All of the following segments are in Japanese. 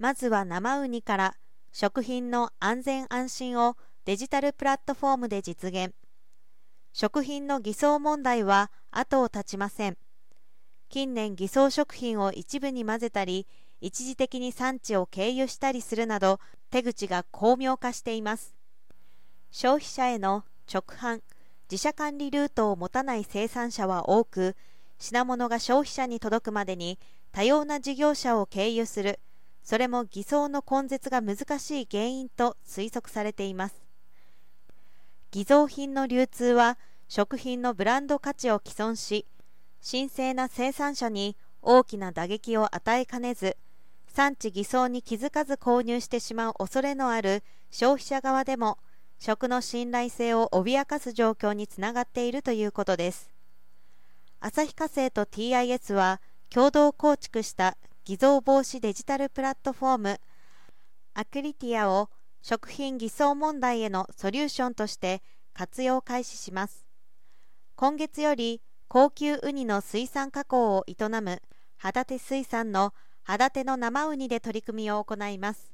まずは生ウニから食品の安全安心をデジタルプラットフォームで実現。食品の偽装問題は後を絶ちません。近年偽装食品を一部に混ぜたり一時的に産地を経由したりするなど手口が巧妙化しています。消費者への直販自社管理ルートを持たない生産者は多く品物が消費者に届くまでに多様な事業者を経由するそれも偽装の根絶が難しい原因と推測されています。偽造品の流通は食品のブランド価値を毀損し神聖な生産者に大きな打撃を与えかねず産地偽装に気づかず購入してしまう恐れのある消費者側でも食の信頼性を脅かす状況につながっているということです。旭化成と TIS は共同構築した偽造防止デジタルプラットフォーム。アクリティアを食品偽装問題へのソリューションとして活用開始します。今月より高級ウニの水産加工を営む肌手水産の肌手の生ウニで取り組みを行います。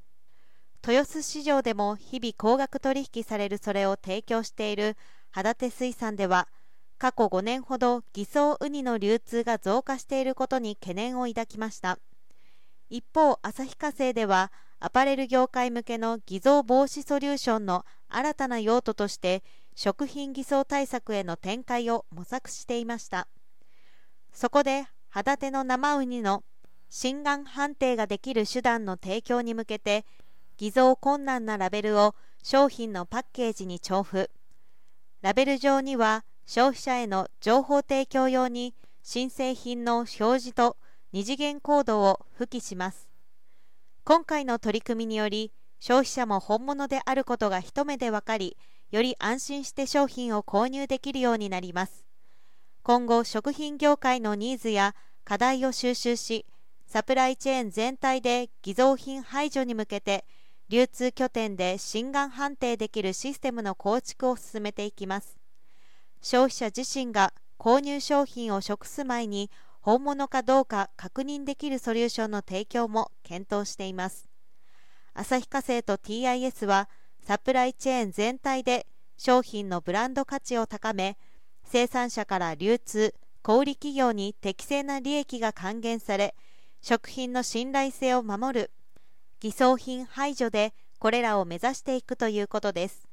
豊洲市場でも日々高額取引されるそれを提供している肌手水産では過去5年ほど偽装ウニの流通が増加していることに懸念を抱きました。一方旭化成ではアパレル業界向けの偽造防止ソリューションの新たな用途として食品偽装対策への展開を模索していました。そこで肌手の生ウニの心眼判定ができる手段の提供に向けて偽造困難なラベルを商品のパッケージに重複ラベル上には消費者への情報提供用に新製品の表示と二次元コードを付記します。今回の取り組みにより消費者も本物であることが一目で分かりより安心して商品を購入できるようになります。今後食品業界のニーズや課題を収集しサプライチェーン全体で偽造品排除に向けて流通拠点で心眼判定できるシステムの構築を進めていきます。消費者自身が購入商品を食す前に本物かどうか確認できるソリューションの提供も検討しています。旭化成と TIS はサプライチェーン全体で商品のブランド価値を高め生産者から流通小売企業に適正な利益が還元され食品の信頼性を守る偽装品排除でこれらを目指していくということです。